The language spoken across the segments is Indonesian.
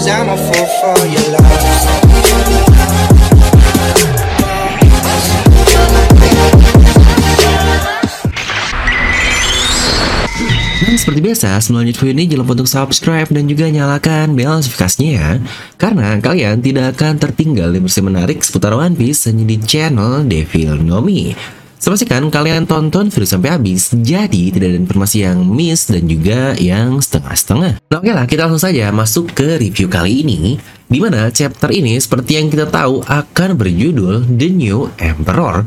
cause seperti biasa, sebelum lanjut video ini jangan lupa untuk subscribe dan juga nyalakan bel notifikasinya ya. Karena kalian tidak akan tertinggal informasi menarik seputar One Piece hanya di channel Devil Nomi. Pastikan kalian tonton video sampai habis, jadi tidak ada informasi yang miss dan juga yang setengah-setengah. Nah oke lah, kita langsung saja masuk ke review kali ini, di mana chapter ini seperti yang kita tahu akan berjudul The New Emperor.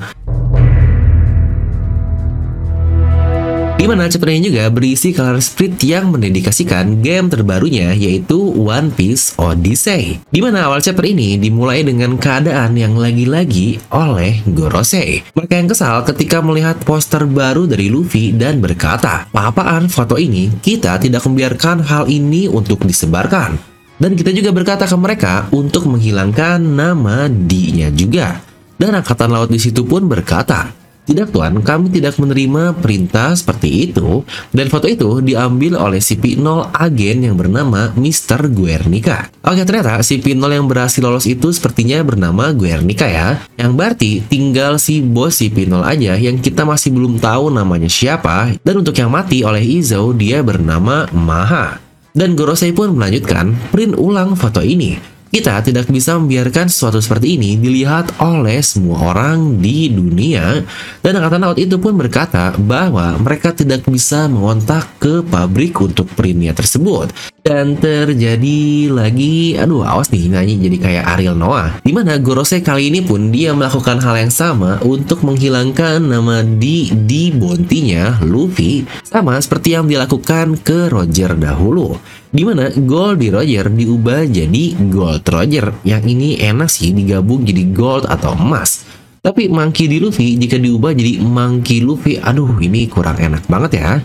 Di mana ini juga berisi color split yang mendedikasikan game terbarunya yaitu One Piece Odyssey. Di mana awal chapter ini dimulai dengan keadaan yang lagi-lagi oleh Gorosei. Mereka yang kesal ketika melihat poster baru dari Luffy dan berkata, "Apa-apaan foto ini? Kita tidak membiarkan hal ini untuk disebarkan." Dan kita juga berkata ke mereka untuk menghilangkan nama D-nya juga. Dan Angkatan Laut di situ pun berkata, tidak tuan, kami tidak menerima perintah seperti itu dan foto itu diambil oleh si P0 agen yang bernama Mr. Guernica. Oke ternyata si P0 yang berhasil lolos itu sepertinya bernama Guernica ya. Yang berarti tinggal si bos si P0 aja yang kita masih belum tahu namanya siapa dan untuk yang mati oleh Izo dia bernama Maha. Dan Gorosei pun melanjutkan print ulang foto ini. Kita tidak bisa membiarkan sesuatu seperti ini dilihat oleh semua orang di dunia. Dan Angkatan Laut itu pun berkata bahwa mereka tidak bisa mengontak ke pabrik untuk printnya tersebut. Dan terjadi lagi, aduh awas nih nyanyi jadi kayak Ariel Noah. Di mana Gorosei kali ini pun dia melakukan hal yang sama untuk menghilangkan nama di di bontinya Luffy. Sama seperti yang dilakukan ke Roger dahulu di mana gold di Roger diubah jadi gold Roger yang ini enak sih digabung jadi gold atau emas tapi monkey di Luffy jika diubah jadi monkey Luffy aduh ini kurang enak banget ya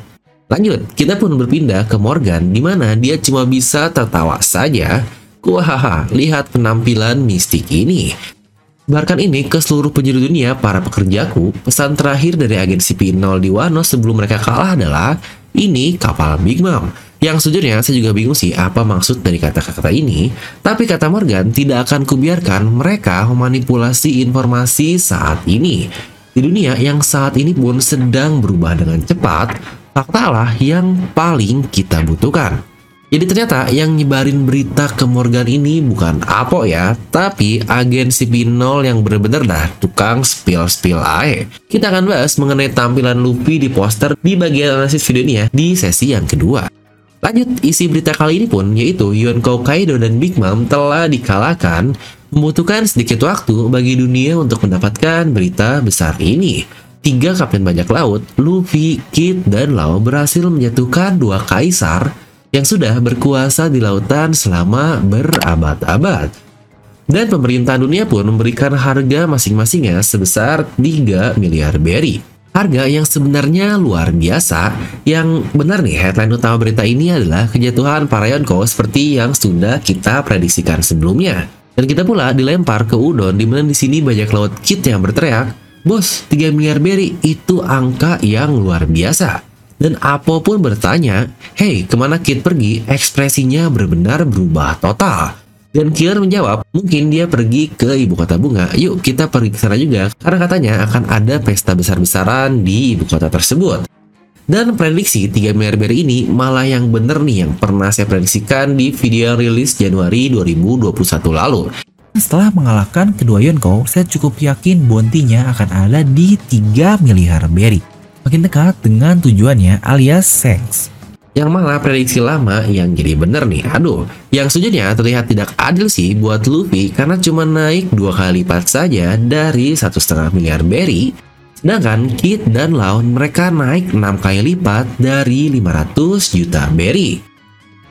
lanjut kita pun berpindah ke Morgan di mana dia cuma bisa tertawa saja Kuahaha, lihat penampilan mistik ini Bahkan ini ke seluruh penjuru dunia para pekerjaku, pesan terakhir dari agensi P0 di Wano sebelum mereka kalah adalah ini kapal Big Mom. Yang sejujurnya saya juga bingung sih apa maksud dari kata-kata ini, tapi kata Morgan tidak akan kubiarkan mereka memanipulasi informasi saat ini. Di dunia yang saat ini pun sedang berubah dengan cepat, faktalah yang paling kita butuhkan. Jadi ternyata yang nyebarin berita ke Morgan ini bukan Apo ya, tapi agen CP0 yang bener-bener dah tukang spill-spill ae. Kita akan bahas mengenai tampilan Luffy di poster di bagian analisis video ini ya, di sesi yang kedua. Lanjut, isi berita kali ini pun yaitu Yonkou Kaido dan Big Mom telah dikalahkan membutuhkan sedikit waktu bagi dunia untuk mendapatkan berita besar ini. Tiga kapten bajak laut, Luffy, Kid, dan Lau berhasil menjatuhkan dua kaisar yang sudah berkuasa di lautan selama berabad-abad. Dan pemerintahan dunia pun memberikan harga masing-masingnya sebesar 3 miliar berry. Harga yang sebenarnya luar biasa. Yang benar nih, headline utama berita ini adalah kejatuhan para Yonko seperti yang sudah kita prediksikan sebelumnya. Dan kita pula dilempar ke Udon di mana di sini banyak laut kit yang berteriak, "Bos, 3 miliar berry itu angka yang luar biasa." Dan Apo pun bertanya, Hei, ke mana Kid pergi? Ekspresinya benar-benar berubah total. Dan Killer menjawab, mungkin dia pergi ke ibu kota bunga. Yuk kita pergi ke sana juga, karena katanya akan ada pesta besar-besaran di ibu kota tersebut. Dan prediksi 3 miliar berry ini malah yang bener nih yang pernah saya prediksikan di video rilis Januari 2021 lalu. Setelah mengalahkan kedua Yonko, saya cukup yakin bontinya akan ada di 3 miliar berry makin dekat dengan tujuannya alias Sengs. Yang malah prediksi lama yang jadi bener nih. Aduh, yang sejujurnya terlihat tidak adil sih buat Luffy karena cuma naik dua kali lipat saja dari satu setengah miliar berry. Sedangkan Kid dan Laun mereka naik 6 kali lipat dari 500 juta berry.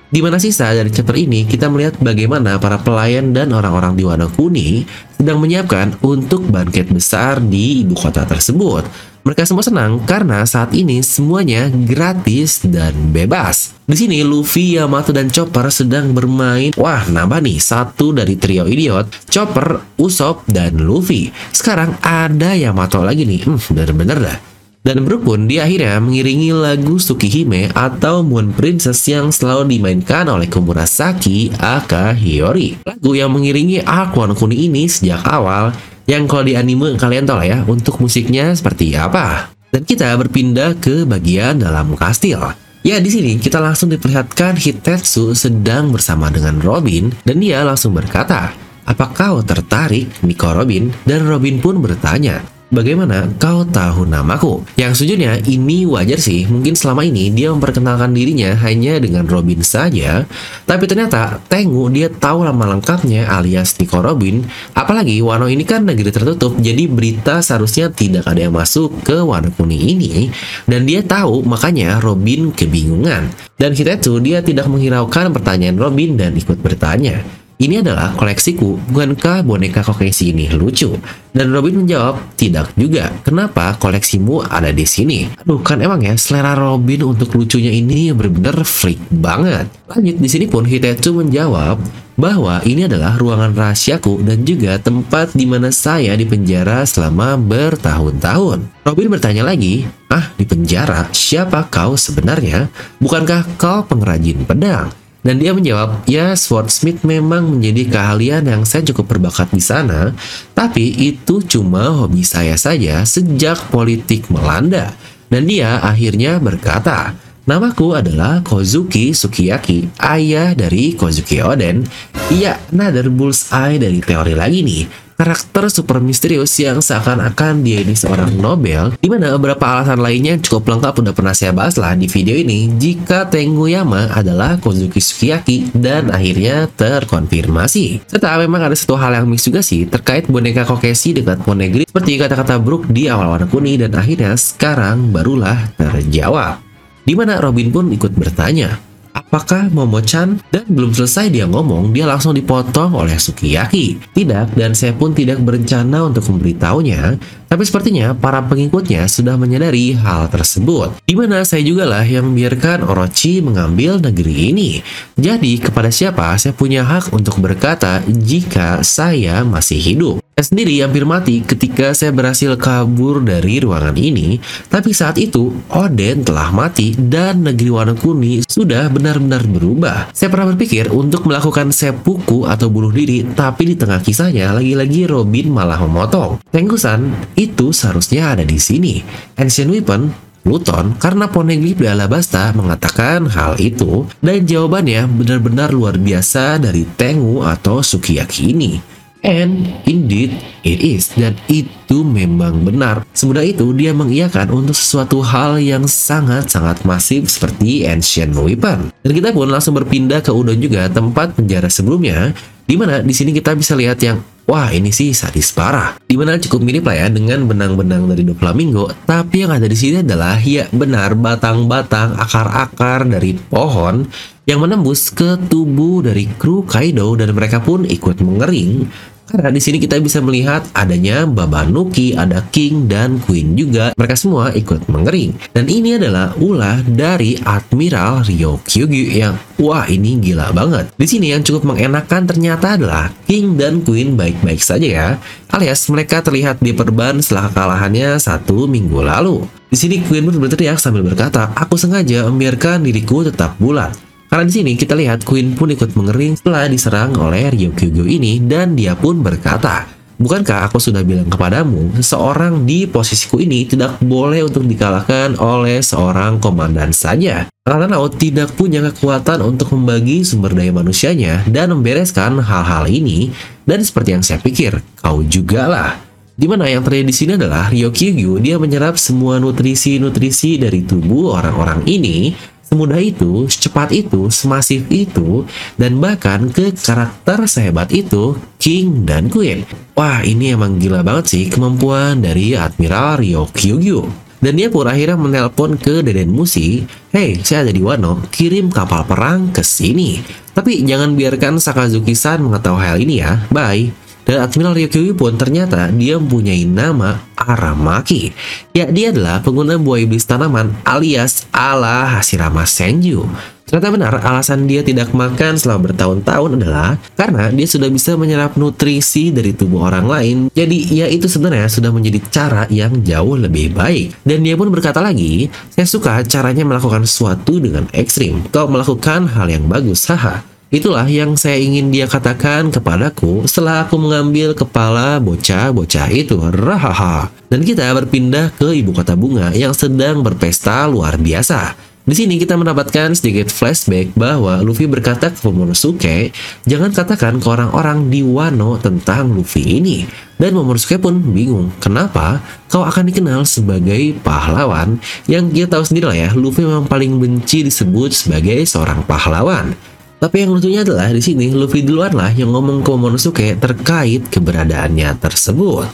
Di mana sisa dari chapter ini kita melihat bagaimana para pelayan dan orang-orang di Wano Kuni sedang menyiapkan untuk banket besar di ibu kota tersebut. Mereka semua senang karena saat ini semuanya gratis dan bebas. Di sini Luffy, Yamato, dan Chopper sedang bermain. Wah, nambah nih satu dari trio idiot, Chopper, Usopp, dan Luffy. Sekarang ada Yamato lagi nih. Hmm, bener-bener dah. Dan Brook pun dia akhirnya mengiringi lagu Tsukihime atau Moon Princess yang selalu dimainkan oleh Komurasaki aka Hiyori. Lagu yang mengiringi arc Wano Kuni ini sejak awal yang kalau di anime kalian tahu lah ya untuk musiknya seperti apa. Dan kita berpindah ke bagian dalam kastil. Ya, di sini kita langsung diperlihatkan Hitetsu sedang bersama dengan Robin dan dia langsung berkata, "Apa kau tertarik, Miko Robin?" Dan Robin pun bertanya, Bagaimana kau tahu namaku? Yang sejujurnya ini wajar sih, mungkin selama ini dia memperkenalkan dirinya hanya dengan Robin saja, tapi ternyata Tengu dia tahu nama lengkapnya alias Nico Robin, apalagi Wano ini kan negeri tertutup, jadi berita seharusnya tidak ada yang masuk ke Wano Kuning ini, dan dia tahu makanya Robin kebingungan. Dan Hitetsu dia tidak menghiraukan pertanyaan Robin dan ikut bertanya. Ini adalah koleksiku, bukankah boneka kokeshi ini lucu? Dan Robin menjawab, tidak juga. Kenapa koleksimu ada di sini? Aduh, kan emang ya selera Robin untuk lucunya ini benar-benar freak banget. Lanjut, di sini pun Hitetsu menjawab bahwa ini adalah ruangan rahasiaku dan juga tempat di mana saya dipenjara selama bertahun-tahun. Robin bertanya lagi, ah di penjara? Siapa kau sebenarnya? Bukankah kau pengrajin pedang? Dan dia menjawab, ya swordsmith memang menjadi keahlian yang saya cukup berbakat di sana, tapi itu cuma hobi saya saja sejak politik melanda. Dan dia akhirnya berkata, Namaku adalah Kozuki Sukiyaki, ayah dari Kozuki Oden. Iya, another bullseye dari teori lagi nih karakter super misterius yang seakan-akan dia ini seorang Nobel, di mana beberapa alasan lainnya cukup lengkap udah pernah saya bahas lah di video ini jika Tenguyama adalah Kozuki Sukiyaki dan akhirnya terkonfirmasi. Serta memang ada satu hal yang mix juga sih terkait boneka Kokeshi dengan Ponegri seperti kata-kata Brook di awal warna kuning dan akhirnya sekarang barulah terjawab. Di mana Robin pun ikut bertanya, apakah Momo-chan? Dan belum selesai dia ngomong, dia langsung dipotong oleh Sukiyaki. Tidak, dan saya pun tidak berencana untuk memberitahunya, tapi sepertinya para pengikutnya sudah menyadari hal tersebut. Di mana saya juga lah yang membiarkan Orochi mengambil negeri ini. Jadi, kepada siapa saya punya hak untuk berkata jika saya masih hidup? Saya sendiri hampir mati ketika saya berhasil kabur dari ruangan ini, tapi saat itu Oden telah mati dan negeri warna kuning sudah benar-benar berubah. Saya pernah berpikir untuk melakukan seppuku atau bunuh diri, tapi di tengah kisahnya lagi-lagi Robin malah memotong. Tenggusan itu seharusnya ada di sini. Ancient Weapon Pluton karena Poneglyph di Alabasta mengatakan hal itu dan jawabannya benar-benar luar biasa dari Tengu atau Sukiyaki ini. And indeed it is dan itu memang benar. Semudah itu dia mengiyakan untuk sesuatu hal yang sangat-sangat masif seperti Ancient Weapon. Dan kita pun langsung berpindah ke Udon juga tempat penjara sebelumnya Di mana di sini kita bisa lihat yang Wah ini sih sadis parah. Di mana cukup mirip lah ya dengan benang-benang dari Doflamingo. Tapi yang ada di sini adalah ya benar batang-batang akar-akar dari pohon yang menembus ke tubuh dari kru Kaido dan mereka pun ikut mengering karena di sini kita bisa melihat adanya Babanuki, ada King dan Queen juga. Mereka semua ikut mengering. Dan ini adalah ulah dari Admiral Ryo Kyugyu yang wah ini gila banget. Di sini yang cukup mengenakan ternyata adalah King dan Queen baik-baik saja ya. Alias mereka terlihat diperban setelah kekalahannya satu minggu lalu. Di sini Queen pun berteriak sambil berkata, aku sengaja membiarkan diriku tetap bulat. Karena di sini kita lihat Queen pun ikut mengering setelah diserang oleh Ryokugyo ini dan dia pun berkata, Bukankah aku sudah bilang kepadamu, seseorang di posisiku ini tidak boleh untuk dikalahkan oleh seorang komandan saja. Angkatan Laut tidak punya kekuatan untuk membagi sumber daya manusianya dan membereskan hal-hal ini. Dan seperti yang saya pikir, kau juga lah. Di mana yang terjadi di sini adalah Ryokugyu dia menyerap semua nutrisi-nutrisi dari tubuh orang-orang ini semudah itu, secepat itu, semasif itu, dan bahkan ke karakter sehebat itu, King dan Queen. Wah, ini emang gila banget sih kemampuan dari Admiral Ryo Kyugyu. Dan dia pun akhirnya menelpon ke Deden Musi, Hey, saya ada di Wano, kirim kapal perang ke sini. Tapi jangan biarkan Sakazuki-san mengetahui hal ini ya, bye. Dan Admiral Ryukyu pun ternyata dia mempunyai nama Aramaki. Ya, dia adalah pengguna buah iblis tanaman alias ala Hashirama Senju. Ternyata benar, alasan dia tidak makan selama bertahun-tahun adalah karena dia sudah bisa menyerap nutrisi dari tubuh orang lain. Jadi, ya itu sebenarnya sudah menjadi cara yang jauh lebih baik. Dan dia pun berkata lagi, saya suka caranya melakukan sesuatu dengan ekstrim. Kau melakukan hal yang bagus, haha. Itulah yang saya ingin dia katakan kepadaku setelah aku mengambil kepala bocah-bocah itu. Rahaha. Dan kita berpindah ke ibu kota bunga yang sedang berpesta luar biasa. Di sini kita mendapatkan sedikit flashback bahwa Luffy berkata ke Momonosuke, jangan katakan ke orang-orang di Wano tentang Luffy ini. Dan Momonosuke pun bingung, kenapa kau akan dikenal sebagai pahlawan yang kita tahu sendiri lah ya, Luffy memang paling benci disebut sebagai seorang pahlawan. Tapi yang lucunya adalah di sini Luffy duluan lah yang ngomong ke Momonosuke terkait keberadaannya tersebut.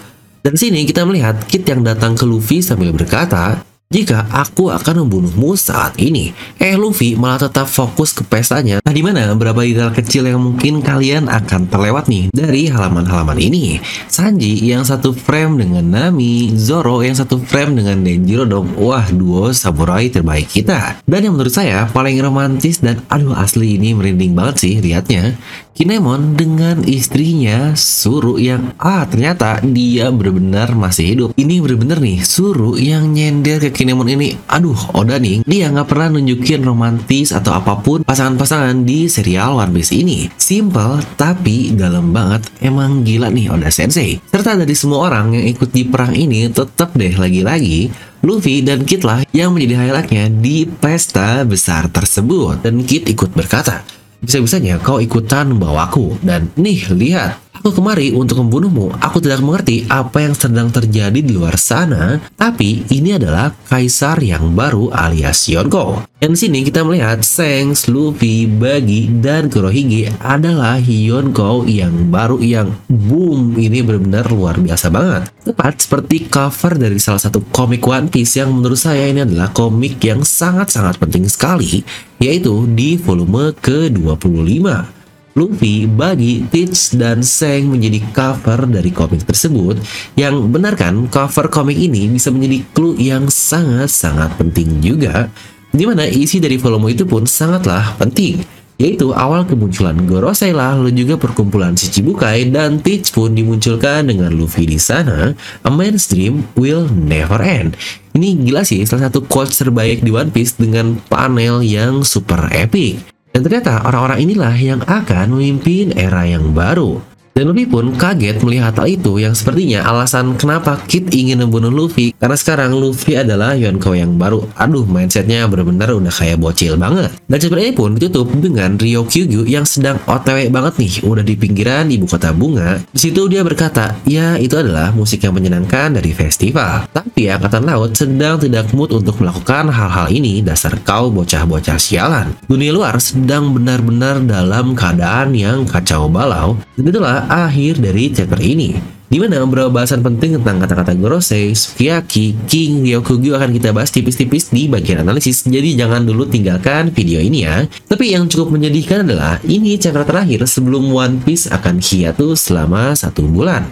Dan sini kita melihat Kit yang datang ke Luffy sambil berkata, jika aku akan membunuhmu saat ini. Eh, Luffy malah tetap fokus ke pestanya. Nah, di mana beberapa detail kecil yang mungkin kalian akan terlewat nih dari halaman-halaman ini. Sanji yang satu frame dengan Nami, Zoro yang satu frame dengan Denjiro dong. Wah, duo samurai terbaik kita. Dan yang menurut saya paling romantis dan aduh asli ini merinding banget sih liatnya. Kinemon dengan istrinya Suru yang ah ternyata dia benar-benar masih hidup. Ini benar-benar nih Suru yang nyender ke Kinemon ini. Aduh, Oda nih dia nggak pernah nunjukin romantis atau apa pun pasangan-pasangan di serial One Piece ini. Simple tapi dalam banget. Emang gila nih Oda Sensei. Serta dari semua orang yang ikut di perang ini tetap deh lagi-lagi Luffy dan Kid lah yang menjadi highlightnya di pesta besar tersebut. Dan Kid ikut berkata, bisa-bisanya kau ikutan membawaku. Dan nih, lihat, Aku kemari untuk membunuhmu. Aku tidak mengerti apa yang sedang terjadi di luar sana, tapi ini adalah kaisar yang baru alias Yonko. Dan sini kita melihat Shanks, Luffy, Bagi, dan Kurohige adalah Yonko yang baru yang boom ini benar-benar luar biasa banget. Tepat seperti cover dari salah satu komik One Piece yang menurut saya ini adalah komik yang sangat-sangat penting sekali, yaitu di volume ke-25. Luffy, Buggy, Peach, dan Seng menjadi cover dari komik tersebut. Yang benar kan cover komik ini bisa menjadi clue yang sangat-sangat penting juga. Di mana isi dari volume itu pun sangatlah penting yaitu awal kemunculan Gorosei lalu juga perkumpulan Shichibukai dan Peach pun dimunculkan dengan Luffy di sana. A man's will never end. Ini gila sih salah satu quotes terbaik di One Piece dengan panel yang super epic dan ternyata orang-orang inilah yang akan memimpin era yang baru. Dan Luffy pun kaget melihat hal itu yang sepertinya alasan kenapa Kid ingin membunuh Luffy karena sekarang Luffy adalah Yonko yang baru. Aduh, mindsetnya benar-benar udah kayak bocil banget. Dan sebenarnya pun ditutup dengan Ryo Kyugyu yang sedang otw banget nih, udah di pinggiran ibu kota bunga. Di situ dia berkata, ya itu adalah musik yang menyenangkan dari festival. Tapi Angkatan Laut sedang tidak mood untuk melakukan hal-hal ini dasar kau bocah-bocah sialan. Dunia luar sedang benar-benar dalam keadaan yang kacau balau. Dan itulah akhir dari chapter ini di mana beberapa bahasan penting tentang kata-kata Gorosei, Sukiyaki, King, Ryokugyu akan kita bahas tipis-tipis di bagian analisis. Jadi jangan dulu tinggalkan video ini ya. Tapi yang cukup menyedihkan adalah ini chapter terakhir sebelum One Piece akan hiatus selama satu bulan.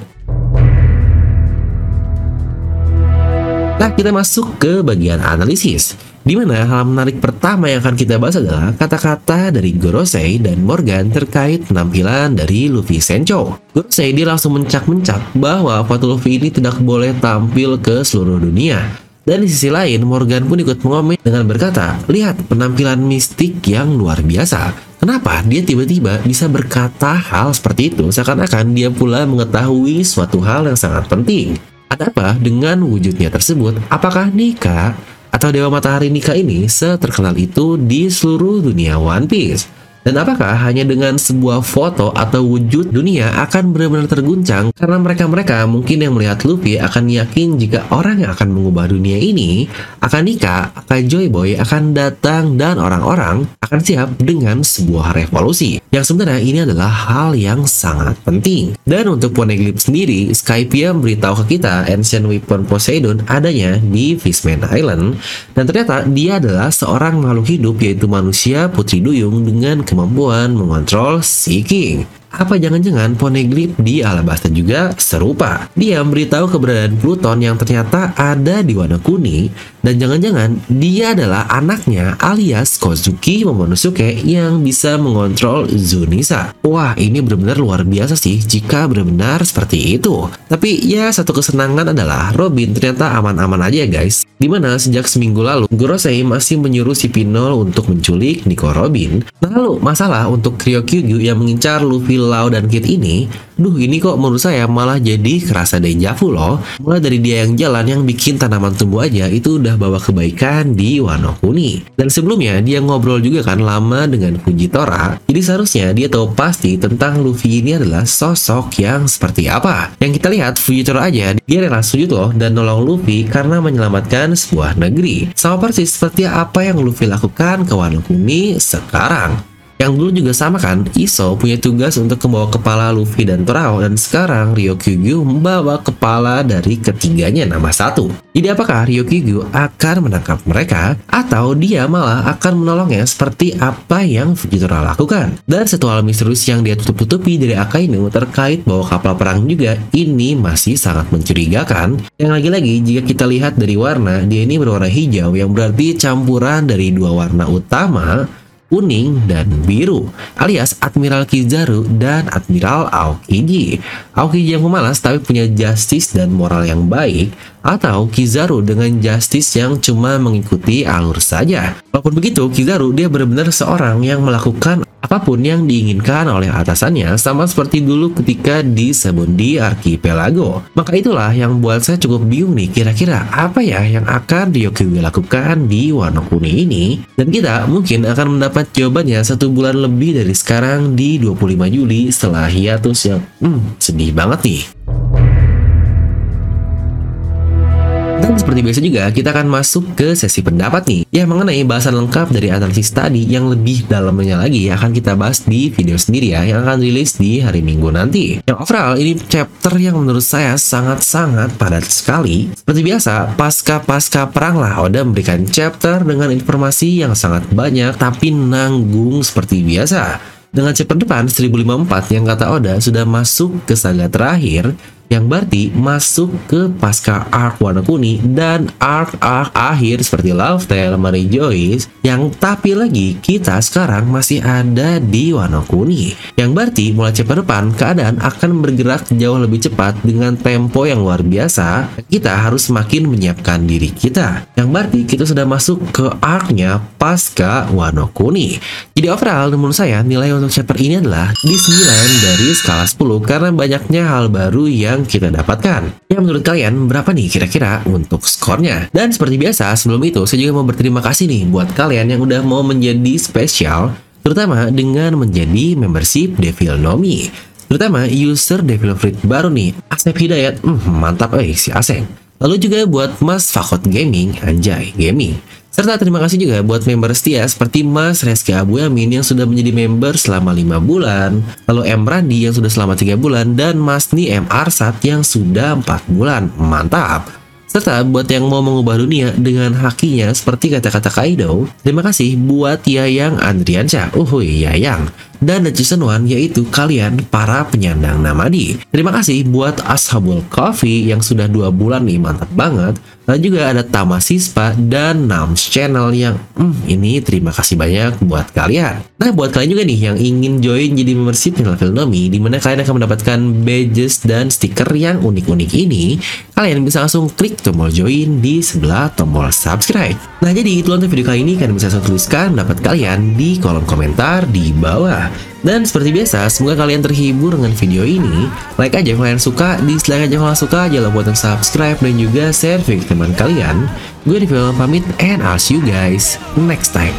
Nah, kita masuk ke bagian analisis. Di mana hal menarik pertama yang akan kita bahas adalah kata-kata dari Gorosei dan Morgan terkait penampilan dari Luffy Sencho. Gorosei dia langsung mencak-mencak bahwa foto Luffy ini tidak boleh tampil ke seluruh dunia. Dan di sisi lain, Morgan pun ikut mengomen dengan berkata, Lihat penampilan mistik yang luar biasa. Kenapa dia tiba-tiba bisa berkata hal seperti itu seakan-akan dia pula mengetahui suatu hal yang sangat penting. Ada apa dengan wujudnya tersebut? Apakah nikah? Atau Dewa Matahari Nika ini seterkenal itu di seluruh dunia One Piece. Dan apakah hanya dengan sebuah foto atau wujud dunia akan benar-benar terguncang karena mereka-mereka mungkin yang melihat Luffy akan yakin jika orang yang akan mengubah dunia ini akan nikah, akan Joy Boy akan datang dan orang-orang akan siap dengan sebuah revolusi. Yang sebenarnya ini adalah hal yang sangat penting. Dan untuk Poneglyph sendiri, Skypiea memberitahu ke kita Ancient Weapon Poseidon adanya di Fishman Island dan ternyata dia adalah seorang makhluk hidup yaitu manusia putri duyung dengan kemampuan mengontrol si King. Apa jangan-jangan Poneglyph di Alabasta juga serupa? Dia memberitahu keberadaan Pluton yang ternyata ada di warna kuning dan jangan-jangan dia adalah anaknya alias Kozuki Momonosuke yang bisa mengontrol Zunisa. Wah, ini benar-benar luar biasa sih jika benar-benar seperti itu. Tapi ya satu kesenangan adalah Robin ternyata aman-aman aja guys. Di mana sejak seminggu lalu Gorosei masih menyuruh si Pinol untuk menculik Nico Robin. Lalu masalah untuk Ryokugyu yang mengincar Luffy, Lau, dan Kid ini Duh ini kok menurut saya malah jadi kerasa dejavu loh. Mulai dari dia yang jalan yang bikin tanaman tumbuh aja itu udah bawa kebaikan di Wano Kuni Dan sebelumnya dia ngobrol juga kan lama dengan Fujitora. Jadi seharusnya dia tahu pasti tentang Luffy ini adalah sosok yang seperti apa. Yang kita lihat Fujitora aja dia rela sujud loh dan nolong Luffy karena menyelamatkan sebuah negeri. Sama persis seperti apa yang Luffy lakukan ke Wano Kuni sekarang yang dulu juga sama kan, Iso punya tugas untuk membawa kepala Luffy dan Torao dan sekarang Ryokugyu membawa kepala dari ketiganya nama satu. Jadi apakah Ryokugyu akan menangkap mereka atau dia malah akan menolongnya seperti apa yang Fujitora lakukan? Dan satu hal misterius yang dia tutup-tutupi dari Akainu terkait bahwa kapal perang juga ini masih sangat mencurigakan. Yang lagi-lagi jika kita lihat dari warna, dia ini berwarna hijau yang berarti campuran dari dua warna utama kuning dan biru, alias Admiral Kizaru dan Admiral Aokiji. Aokiji yang pemalas tapi punya justice dan moral yang baik, atau Kizaru dengan justice yang cuma mengikuti alur saja. Walaupun begitu, Kizaru dia benar-benar seorang yang melakukan apa pun yang diinginkan oleh atasannya sama seperti dulu ketika di Sabundi Archipelago. Maka itulah yang buat saya cukup bingung nih kira-kira apa ya yang akan Ryokugyu lakukan di Wano Kuni ini dan kita mungkin akan mendapat jawabannya satu bulan lebih dari sekarang di 25 Juli setelah hiatus yang hmm, sedih banget nih. Dan seperti biasa juga, kita akan masuk ke sesi pendapat nih, yang mengenai bahasan lengkap dari analisis tadi yang lebih dalamnya lagi akan kita bahas di video sendiri ya, yang akan rilis di hari Minggu nanti. Yang overall, ini chapter yang menurut saya sangat-sangat padat sekali. Seperti biasa, pasca-pasca perang lah, Oda memberikan chapter dengan informasi yang sangat banyak, tapi nanggung seperti biasa. Dengan chapter depan 1054 yang kata Oda sudah masuk ke saga terakhir, yang berarti masuk ke pasca arc warna kuning dan arc-arc akhir seperti Love Tale, Mary Joyce. Yang tapi lagi kita sekarang masih ada di warna kuning. Yang berarti mulai cepat depan keadaan akan bergerak jauh lebih cepat dengan tempo yang luar biasa. Kita harus semakin menyiapkan diri kita. Yang berarti kita sudah masuk ke arc-nya pasca warna kuning. Jadi overall menurut saya nilai untuk chapter ini adalah di 9 dari skala 10 karena banyaknya hal baru yang yang kita dapatkan. Ya menurut kalian berapa nih kira-kira untuk skornya? Dan seperti biasa sebelum itu saya juga mau berterima kasih nih buat kalian yang udah mau menjadi spesial terutama dengan menjadi membership Devil Nomi. Terutama user Devil Fruit baru nih, Asep Hidayat, hmm, mantap eh si Asep. Lalu juga buat Mas Fakot Gaming, anjay, gaming. Serta terima kasih juga buat member setia seperti Mas Reski Abu Yamin yang sudah menjadi member selama 5 bulan, lalu M Randi yang sudah selama 3 bulan, dan Mas Ni M Arsat yang sudah 4 bulan. Mantap! Serta buat yang mau mengubah dunia dengan hakinya seperti kata-kata Kaido, terima kasih buat Yayang Andriansyah. Uhuy, Yayang dan The Chosen One yaitu kalian para penyandang namadi. Terima kasih buat Ashabul Coffee yang sudah dua bulan nih mantap banget. Dan juga ada Tamasispa dan Nams Channel yang hmm, ini terima kasih banyak buat kalian. Nah buat kalian juga nih yang ingin join jadi membership channel Filnomi di mana kalian akan mendapatkan badges dan stiker yang unik-unik ini, kalian bisa langsung klik tombol join di sebelah tombol subscribe. Nah jadi itu untuk video kali ini kalian bisa langsung tuliskan pendapat kalian di kolom komentar di bawah. Dan seperti biasa, semoga kalian terhibur dengan video ini. Like aja kalau kalian suka, dislike aja kalau suka, jangan lupa untuk subscribe dan juga share video teman kalian. Gue film pamit and I'll see you guys next time.